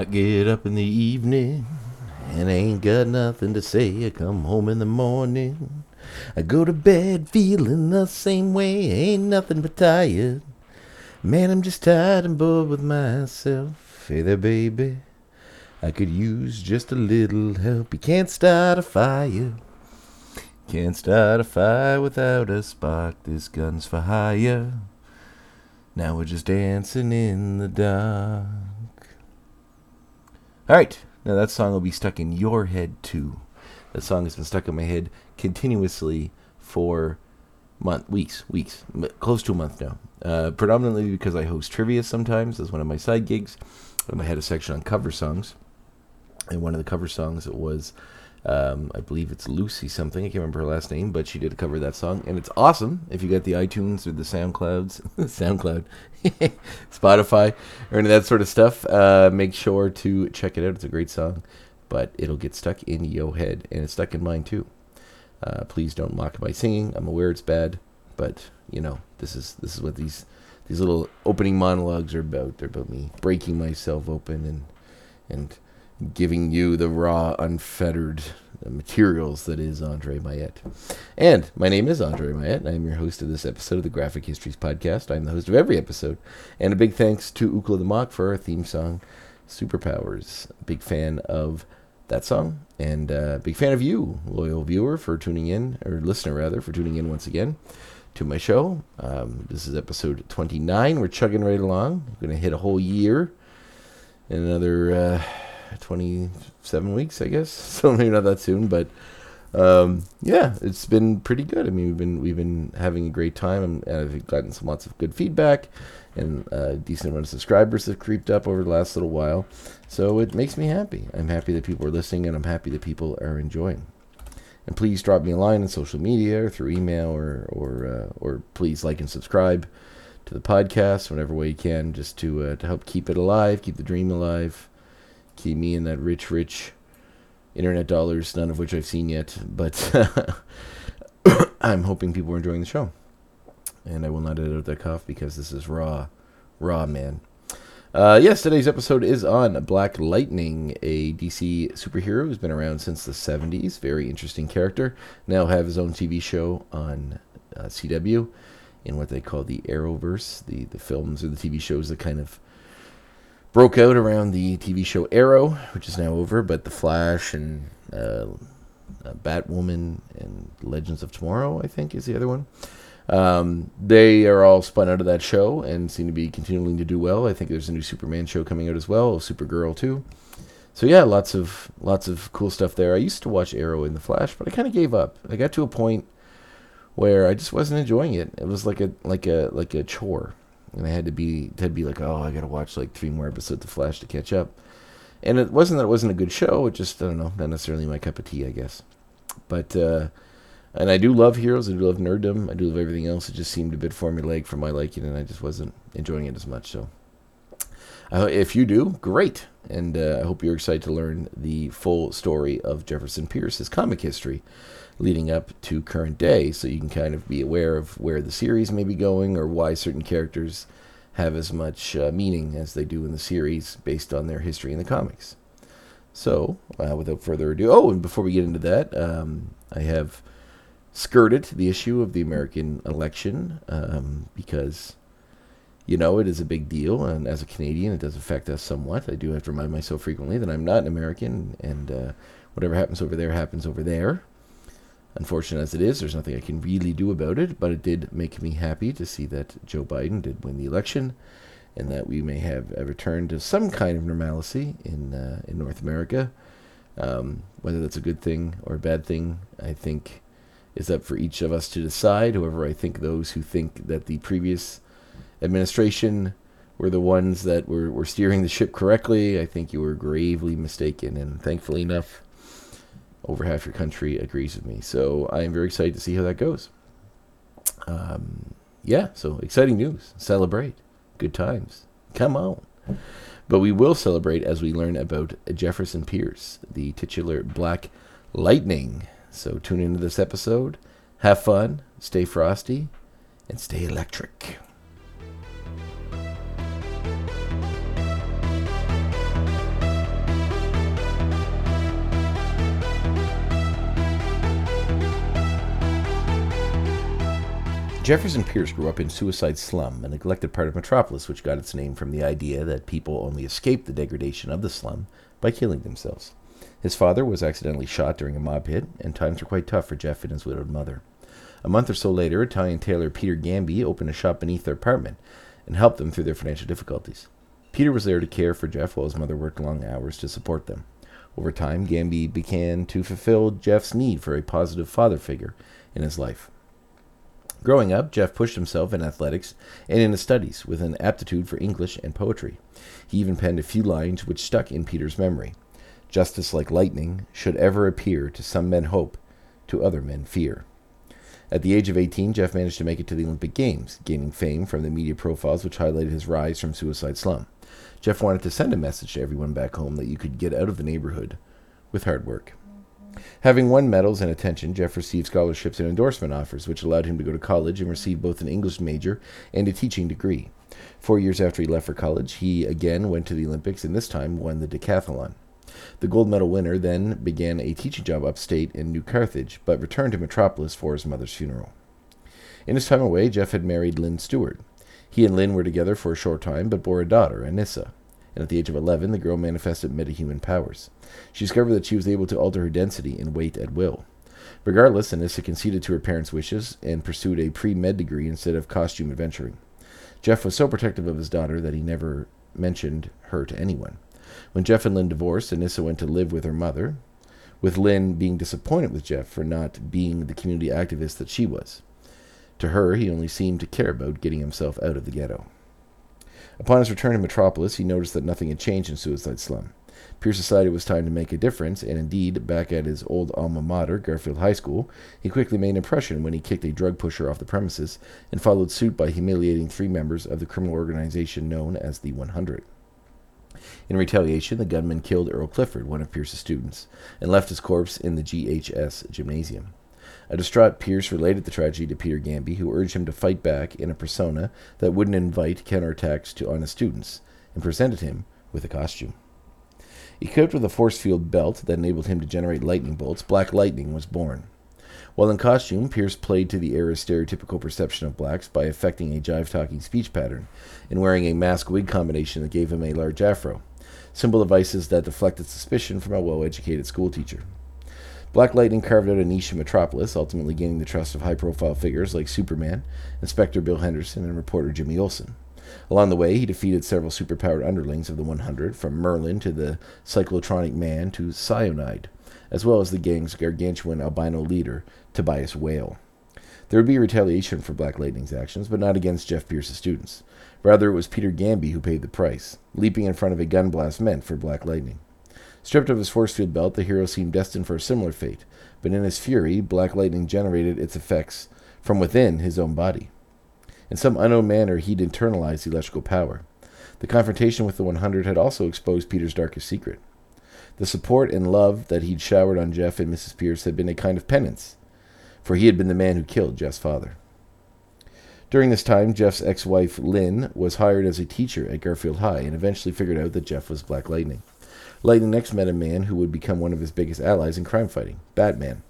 I get up in the evening and I ain't got nothing to say. I come home in the morning. I go to bed feeling the same way. Ain't nothing but tired. Man, I'm just tired and bored with myself. Hey there, baby. I could use just a little help. You can't start a fire. Can't start a fire without a spark. This gun's for hire. Now we're just dancing in the dark. All right, now that song will be stuck in your head too. That song has been stuck in my head continuously for month, weeks, weeks, close to a month now. Uh, predominantly because I host trivia sometimes as one of my side gigs. And I had a section on cover songs, and one of the cover songs it was, um, I believe it's Lucy something. I can't remember her last name, but she did a cover of that song, and it's awesome. If you got the iTunes or the SoundClouds, SoundCloud, Spotify, or any of that sort of stuff, uh, make sure to check it out. It's a great song, but it'll get stuck in your head, and it's stuck in mine too. Uh, please don't mock my singing. I'm aware it's bad, but you know this is this is what these these little opening monologues are about. They're about me breaking myself open and and giving you the raw, unfettered uh, materials that is Andre Mayette. And my name is Andre Mayette, and I'm your host of this episode of the Graphic Histories Podcast. I'm the host of every episode. And a big thanks to Ukla the Mock for our theme song, Superpowers. Big fan of that song, and uh, big fan of you, loyal viewer, for tuning in, or listener rather, for tuning in once again to my show. Um, this is episode 29. We're chugging right along. We're going to hit a whole year in another uh, 27 weeks, I guess. So maybe not that soon, but um, yeah, it's been pretty good. I mean, we've been we've been having a great time, and I've gotten some lots of good feedback, and a decent amount of subscribers have creeped up over the last little while. So it makes me happy. I'm happy that people are listening, and I'm happy that people are enjoying. And please drop me a line on social media or through email, or or uh, or please like and subscribe to the podcast whatever way you can, just to uh, to help keep it alive, keep the dream alive, keep me in that rich, rich internet dollars, none of which I've seen yet. But I'm hoping people are enjoying the show, and I will not edit out that cough because this is raw, raw man. Uh, yes, today's episode is on Black Lightning, a DC superhero who's been around since the 70s. Very interesting character. Now have his own TV show on uh, CW in what they call the Arrowverse, the, the films or the TV shows that kind of broke out around the TV show Arrow, which is now over, but The Flash and uh, uh, Batwoman and Legends of Tomorrow, I think, is the other one. Um, they are all spun out of that show and seem to be continuing to do well. I think there's a new Superman show coming out as well, Supergirl too. So yeah, lots of lots of cool stuff there. I used to watch Arrow in the Flash, but I kind of gave up. I got to a point where I just wasn't enjoying it. It was like a like a like a chore, and I had to be to be like, oh, I got to watch like three more episodes of Flash to catch up. And it wasn't that it wasn't a good show. It just I don't know, not necessarily my cup of tea, I guess. But uh, and I do love heroes. I do love nerddom. I do love everything else. It just seemed a bit formulaic for my liking, and I just wasn't enjoying it as much. So, uh, if you do, great, and uh, I hope you're excited to learn the full story of Jefferson Pierce's comic history, leading up to current day, so you can kind of be aware of where the series may be going or why certain characters have as much uh, meaning as they do in the series based on their history in the comics. So, uh, without further ado, oh, and before we get into that, um, I have skirted the issue of the American election um, because, you know, it is a big deal, and as a Canadian, it does affect us somewhat. I do have to remind myself frequently that I'm not an American, and uh, whatever happens over there happens over there. Unfortunate as it is, there's nothing I can really do about it, but it did make me happy to see that Joe Biden did win the election and that we may have a return to some kind of normalcy in uh, in North America. Um, whether that's a good thing or a bad thing, I think is up for each of us to decide. However, I think those who think that the previous administration were the ones that were, were steering the ship correctly, I think you were gravely mistaken. And thankfully enough, over half your country agrees with me. So I am very excited to see how that goes. Um, yeah, so exciting news. Celebrate. Good times. Come on. But we will celebrate as we learn about Jefferson Pierce, the titular Black Lightning. So tune into this episode. Have fun, stay frosty, and stay electric. Jefferson Pierce grew up in Suicide Slum, a neglected part of Metropolis, which got its name from the idea that people only escaped the degradation of the slum by killing themselves. His father was accidentally shot during a mob hit, and times were quite tough for Jeff and his widowed mother. A month or so later, Italian tailor Peter Gambi opened a shop beneath their apartment and helped them through their financial difficulties. Peter was there to care for Jeff while his mother worked long hours to support them. Over time, Gambi began to fulfill Jeff's need for a positive father figure in his life. Growing up, Jeff pushed himself in athletics and in his studies with an aptitude for English and poetry. He even penned a few lines which stuck in Peter's memory. Justice like lightning should ever appear to some men hope, to other men fear. At the age of 18, Jeff managed to make it to the Olympic Games, gaining fame from the media profiles which highlighted his rise from suicide slum. Jeff wanted to send a message to everyone back home that you could get out of the neighborhood with hard work. Having won medals and attention, Jeff received scholarships and endorsement offers, which allowed him to go to college and receive both an English major and a teaching degree. Four years after he left for college, he again went to the Olympics and this time won the decathlon. The gold medal winner then began a teaching job upstate in New Carthage, but returned to Metropolis for his mother's funeral. In his time away, Jeff had married Lynn Stewart. He and Lynn were together for a short time, but bore a daughter, Anissa. And at the age of 11, the girl manifested metahuman powers. She discovered that she was able to alter her density and weight at will. Regardless, Anissa conceded to her parents' wishes and pursued a pre med degree instead of costume adventuring. Jeff was so protective of his daughter that he never mentioned her to anyone. When Jeff and Lynn divorced, Anissa went to live with her mother, with Lynn being disappointed with Jeff for not being the community activist that she was. To her, he only seemed to care about getting himself out of the ghetto. Upon his return to Metropolis, he noticed that nothing had changed in Suicide Slum. Pierce decided it was time to make a difference, and indeed, back at his old alma mater, Garfield High School, he quickly made an impression when he kicked a drug pusher off the premises and followed suit by humiliating three members of the criminal organization known as the 100. In retaliation, the gunman killed Earl Clifford, one of Pierce's students, and left his corpse in the GHS gymnasium. A distraught Pierce related the tragedy to Peter Gambi, who urged him to fight back in a persona that wouldn't invite counterattacks to honest students, and presented him with a costume. Equipped with a force field belt that enabled him to generate lightning bolts, Black Lightning was born. While in costume, Pierce played to the era's stereotypical perception of blacks by affecting a jive talking speech pattern and wearing a mask wig combination that gave him a large afro, simple devices that deflected suspicion from a well educated schoolteacher. Black Lightning carved out a niche in Metropolis, ultimately gaining the trust of high profile figures like Superman, Inspector Bill Henderson, and reporter Jimmy Olsen. Along the way, he defeated several superpowered underlings of the 100, from Merlin to the Cyclotronic Man to Syonide, as well as the gang's gargantuan albino leader, Tobias Whale. There would be retaliation for Black Lightning's actions, but not against Jeff Pierce's students. Rather, it was Peter Gambi who paid the price, leaping in front of a gun blast meant for Black Lightning. Stripped of his force field belt, the hero seemed destined for a similar fate, but in his fury, Black Lightning generated its effects from within his own body. In some unknown manner, he'd internalized the electrical power. The confrontation with the 100 had also exposed Peter's darkest secret. The support and love that he'd showered on Jeff and Mrs. Pierce had been a kind of penance, for he had been the man who killed Jeff's father. During this time, Jeff's ex wife, Lynn, was hired as a teacher at Garfield High and eventually figured out that Jeff was Black Lightning. Lightning next met a man who would become one of his biggest allies in crime fighting, Batman.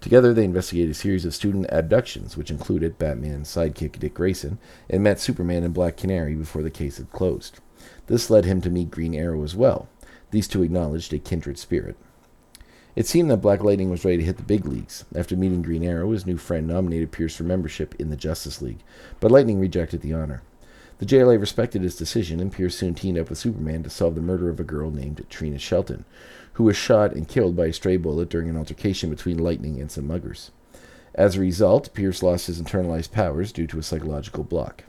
Together, they investigated a series of student abductions, which included Batman's sidekick Dick Grayson, and met Superman and Black Canary before the case had closed. This led him to meet Green Arrow as well. These two acknowledged a kindred spirit. It seemed that Black Lightning was ready to hit the big leagues. After meeting Green Arrow, his new friend nominated Pierce for membership in the Justice League, but Lightning rejected the honor. The JLA respected his decision, and Pierce soon teamed up with Superman to solve the murder of a girl named Trina Shelton, who was shot and killed by a stray bullet during an altercation between Lightning and some muggers. As a result, Pierce lost his internalized powers due to a psychological block.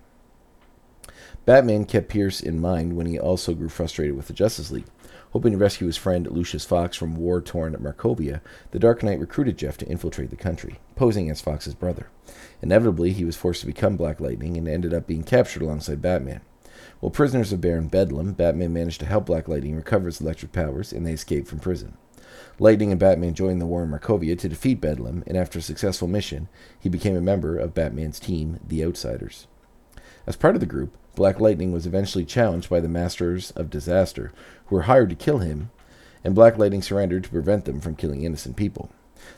Batman kept Pierce in mind when he also grew frustrated with the Justice League. Hoping to rescue his friend Lucius Fox from war torn Markovia, the Dark Knight recruited Jeff to infiltrate the country, posing as Fox's brother. Inevitably, he was forced to become Black Lightning and ended up being captured alongside Batman. While prisoners of Baron Bedlam, Batman managed to help Black Lightning recover his electric powers and they escaped from prison. Lightning and Batman joined the war in Markovia to defeat Bedlam, and after a successful mission, he became a member of Batman's team, the Outsiders. As part of the group, Black Lightning was eventually challenged by the Masters of Disaster, who were hired to kill him, and Black Lightning surrendered to prevent them from killing innocent people.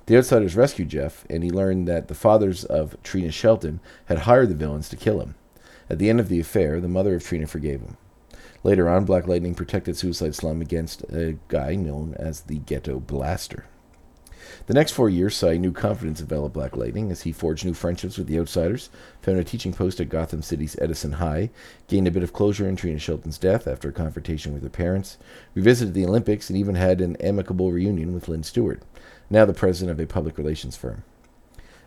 The Outsiders rescued Jeff, and he learned that the fathers of Trina Shelton had hired the villains to kill him. At the end of the affair, the mother of Trina forgave him. Later on, Black Lightning protected Suicide Slum against a guy known as the Ghetto Blaster. The next four years saw a new confidence develop Black Lightning as he forged new friendships with the Outsiders, found a teaching post at Gotham City's Edison High, gained a bit of closure in Trina Shelton's death after a confrontation with her parents, revisited the Olympics, and even had an amicable reunion with Lynn Stewart, now the president of a public relations firm.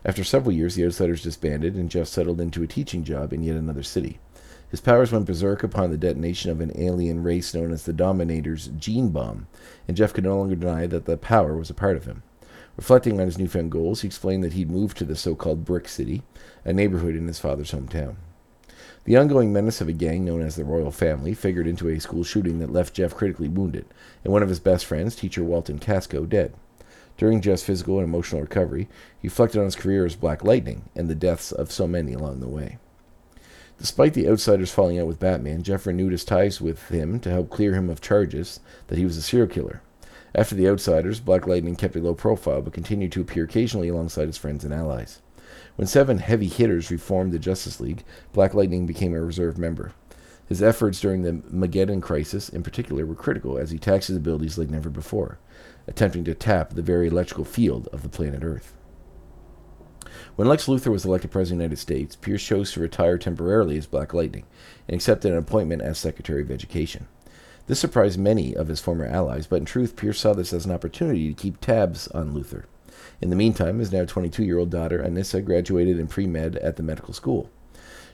After several years, the Outsiders disbanded, and Jeff settled into a teaching job in yet another city. His powers went berserk upon the detonation of an alien race known as the Dominator's gene bomb, and Jeff could no longer deny that the power was a part of him. Reflecting on his newfound goals, he explained that he'd moved to the so called Brick City, a neighborhood in his father's hometown. The ongoing menace of a gang known as the Royal Family figured into a school shooting that left Jeff critically wounded, and one of his best friends, teacher Walton Casco, dead. During Jeff's physical and emotional recovery, he reflected on his career as Black Lightning and the deaths of so many along the way. Despite the outsiders falling out with Batman, Jeff renewed his ties with him to help clear him of charges that he was a serial killer. After the Outsiders, Black Lightning kept a low profile but continued to appear occasionally alongside his friends and allies. When seven heavy hitters reformed the Justice League, Black Lightning became a reserve member. His efforts during the Mageddon crisis, in particular, were critical as he taxed his abilities like never before, attempting to tap the very electrical field of the planet Earth. When Lex Luthor was elected President of the United States, Pierce chose to retire temporarily as Black Lightning and accepted an appointment as Secretary of Education. This surprised many of his former allies, but in truth, Pierce saw this as an opportunity to keep tabs on Luthor. In the meantime, his now 22 year old daughter, Anissa, graduated in pre med at the medical school.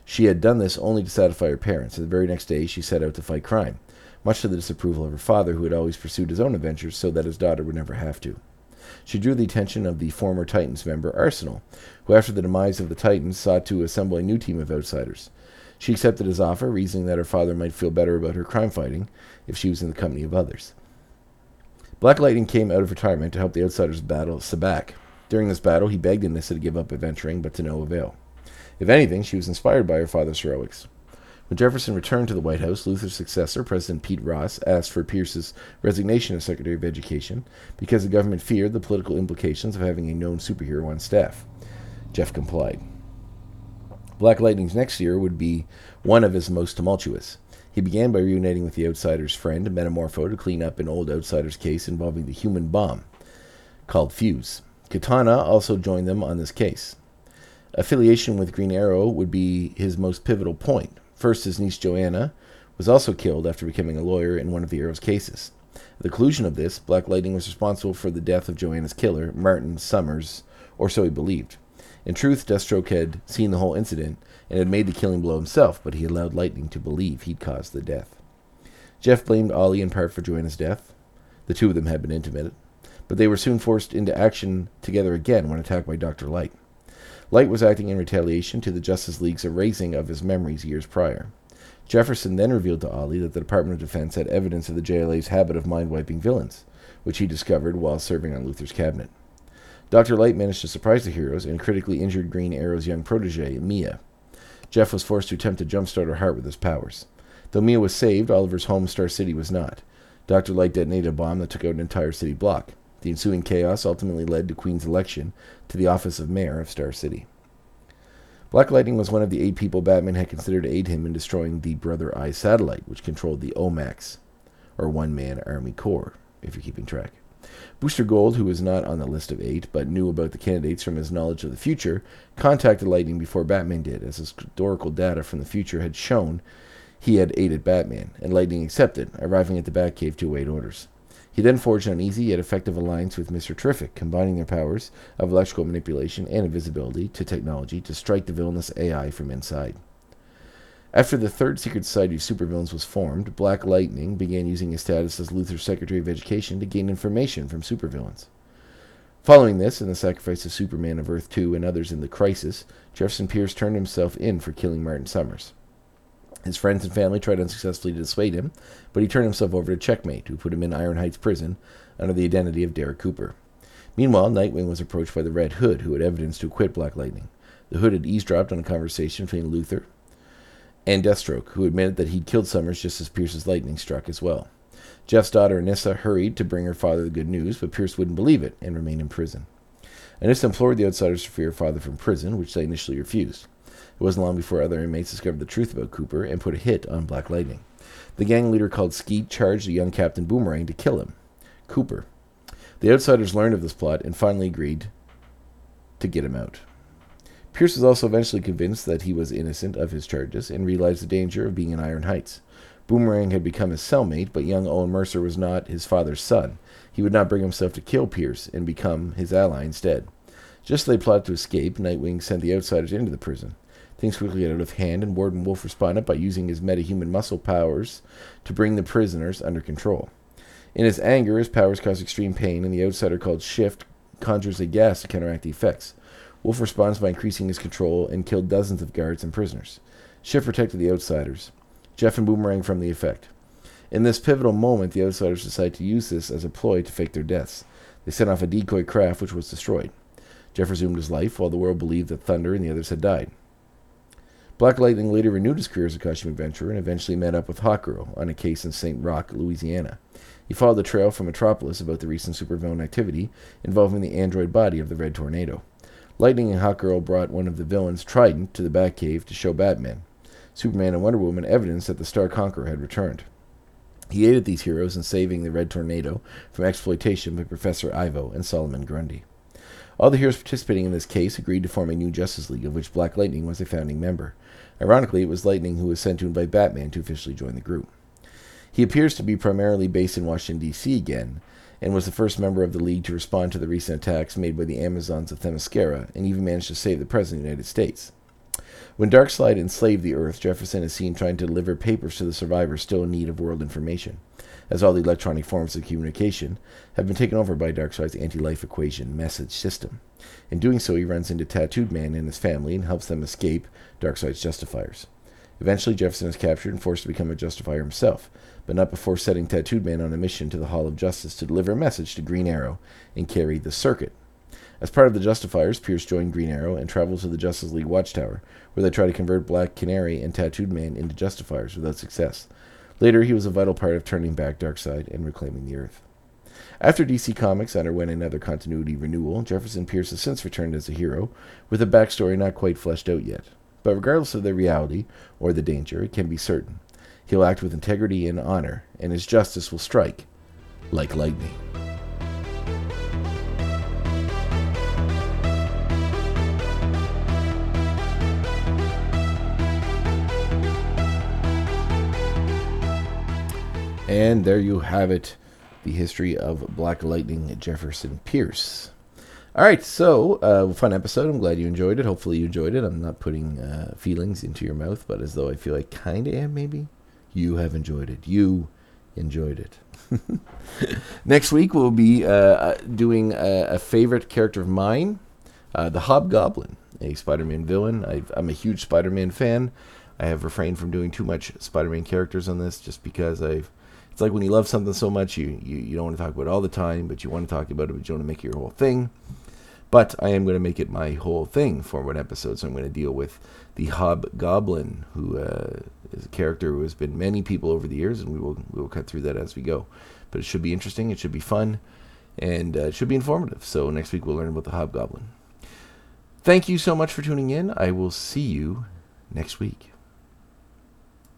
She had done this only to satisfy her parents, and the very next day she set out to fight crime, much to the disapproval of her father, who had always pursued his own adventures so that his daughter would never have to. She drew the attention of the former Titans member, Arsenal, who, after the demise of the Titans, sought to assemble a new team of outsiders. She accepted his offer, reasoning that her father might feel better about her crime fighting if she was in the company of others. Black Lightning came out of retirement to help the outsiders battle Sabbac. During this battle, he begged Anissa to give up adventuring, but to no avail. If anything, she was inspired by her father's heroics. When Jefferson returned to the White House, Luthor's successor, President Pete Ross, asked for Pierce's resignation as Secretary of Education because the government feared the political implications of having a known superhero on staff. Jeff complied. Black Lightning's next year would be one of his most tumultuous. He began by reuniting with the Outsider's friend, Metamorpho, to clean up an old Outsider's case involving the human bomb called Fuse. Katana also joined them on this case. Affiliation with Green Arrow would be his most pivotal point. First, his niece Joanna was also killed after becoming a lawyer in one of the Arrow's cases. At the conclusion of this, Black Lightning was responsible for the death of Joanna's killer, Martin Summers, or so he believed. In truth, Deathstroke had seen the whole incident and had made the killing blow himself, but he allowed Lightning to believe he'd caused the death. Jeff blamed Ollie in part for Joanna's death. The two of them had been intimate, but they were soon forced into action together again when attacked by Dr. Light. Light was acting in retaliation to the Justice League's erasing of his memories years prior. Jefferson then revealed to Ollie that the Department of Defense had evidence of the JLA's habit of mind wiping villains, which he discovered while serving on Luthor's cabinet. Dr. Light managed to surprise the heroes and critically injured Green Arrow's young protege, Mia. Jeff was forced to attempt to jumpstart her heart with his powers. Though Mia was saved, Oliver's home, Star City, was not. Dr. Light detonated a bomb that took out an entire city block. The ensuing chaos ultimately led to Queen's election to the office of mayor of Star City. Black Lightning was one of the eight people Batman had considered to aid him in destroying the Brother Eye satellite, which controlled the OMACs, or One Man Army Corps, if you're keeping track. Booster Gold, who was not on the list of eight but knew about the candidates from his knowledge of the future, contacted Lightning before Batman did, as historical data from the future had shown he had aided Batman, and Lightning accepted, arriving at the Batcave to await orders. He then forged an easy yet effective alliance with Mr. Terrific, combining their powers of electrical manipulation and invisibility to technology to strike the villainous AI from inside. After the Third Secret Society of Supervillains was formed, Black Lightning began using his status as Luthor's Secretary of Education to gain information from supervillains. Following this, and the sacrifice of Superman of Earth 2 and others in the Crisis, Jefferson Pierce turned himself in for killing Martin Summers. His friends and family tried unsuccessfully to dissuade him, but he turned himself over to Checkmate, who put him in Iron Heights prison under the identity of Derek Cooper. Meanwhile, Nightwing was approached by the Red Hood, who had evidence to acquit Black Lightning. The Hood had eavesdropped on a conversation between Luthor and Deathstroke, who admitted that he'd killed Summers just as Pierce's lightning struck as well. Jeff's daughter, Anissa, hurried to bring her father the good news, but Pierce wouldn't believe it and remained in prison. Anissa implored the outsiders to free her father from prison, which they initially refused. It wasn't long before other inmates discovered the truth about Cooper and put a hit on Black Lightning. The gang leader called Skeet charged the young Captain Boomerang to kill him, Cooper. The outsiders learned of this plot and finally agreed to get him out. Pierce was also eventually convinced that he was innocent of his charges and realized the danger of being in Iron Heights. Boomerang had become his cellmate, but young Owen Mercer was not his father's son. He would not bring himself to kill Pierce and become his ally instead. Just as they plotted to escape, Nightwing sent the outsiders into the prison. Things quickly got out of hand, and Warden Wolf responded by using his metahuman muscle powers to bring the prisoners under control. In his anger, his powers cause extreme pain, and the outsider called Shift conjures a gas to counteract the effects. Wolf responds by increasing his control and killed dozens of guards and prisoners. Shift protected the outsiders, Jeff and Boomerang from the effect. In this pivotal moment, the outsiders decide to use this as a ploy to fake their deaths. They sent off a decoy craft, which was destroyed. Jeff resumed his life, while the world believed that Thunder and the others had died. Black Lightning later renewed his career as a costume adventurer and eventually met up with Hawkgirl on a case in St. Roch, Louisiana. He followed the trail from Metropolis about the recent supervillain activity involving the android body of the Red Tornado. Lightning and Hawkgirl brought one of the villains, Trident, to the Batcave to show Batman. Superman and Wonder Woman evidence that the Star Conqueror had returned. He aided these heroes in saving the Red Tornado from exploitation by Professor Ivo and Solomon Grundy. All the heroes participating in this case agreed to form a new Justice League, of which Black Lightning was a founding member. Ironically, it was Lightning who was sent to invite Batman to officially join the group. He appears to be primarily based in Washington, D.C. again, and was the first member of the League to respond to the recent attacks made by the Amazons of Themyscira, and even managed to save the President of the United States. When Darkseid enslaved the Earth, Jefferson is seen trying to deliver papers to the survivors still in need of world information, as all the electronic forms of communication have been taken over by Darkseid's anti-life equation message system. In doing so, he runs into Tattooed Man and his family and helps them escape Darkseid's Justifiers. Eventually, Jefferson is captured and forced to become a Justifier himself, but not before setting Tattooed Man on a mission to the Hall of Justice to deliver a message to Green Arrow and carry the circuit. As part of the Justifiers, Pierce joined Green Arrow and traveled to the Justice League Watchtower, where they try to convert Black Canary and Tattooed Man into Justifiers without success. Later, he was a vital part of turning back Darkseid and reclaiming the Earth. After DC Comics underwent another continuity renewal, Jefferson Pierce has since returned as a hero, with a backstory not quite fleshed out yet. But regardless of the reality or the danger, it can be certain. He'll act with integrity and honor, and his justice will strike like lightning. And there you have it the history of Black Lightning Jefferson Pierce. All right, so uh, fun episode. I'm glad you enjoyed it. Hopefully, you enjoyed it. I'm not putting uh, feelings into your mouth, but as though I feel I kind of am, maybe. You have enjoyed it. You enjoyed it. Next week, we'll be uh, doing a, a, favorite character of mine, uh, the Hobgoblin, a Spider Man villain. i am a huge Spider Man fan. I have refrained from doing too much Spider Man characters on this just because I've it's like when you love something so much, you, you, you don't want to talk about it all the time, but you want to talk about it, but you want to make it your whole thing. But I am going to make it my whole thing for one episode, so I'm going to deal with the Hobgoblin, who uh, is a character who has been many people over the years, and we will we will cut through that as we go. But it should be interesting, it should be fun, and uh, it should be informative. So next week we'll learn about the Hobgoblin. Thank you so much for tuning in. I will see you next week.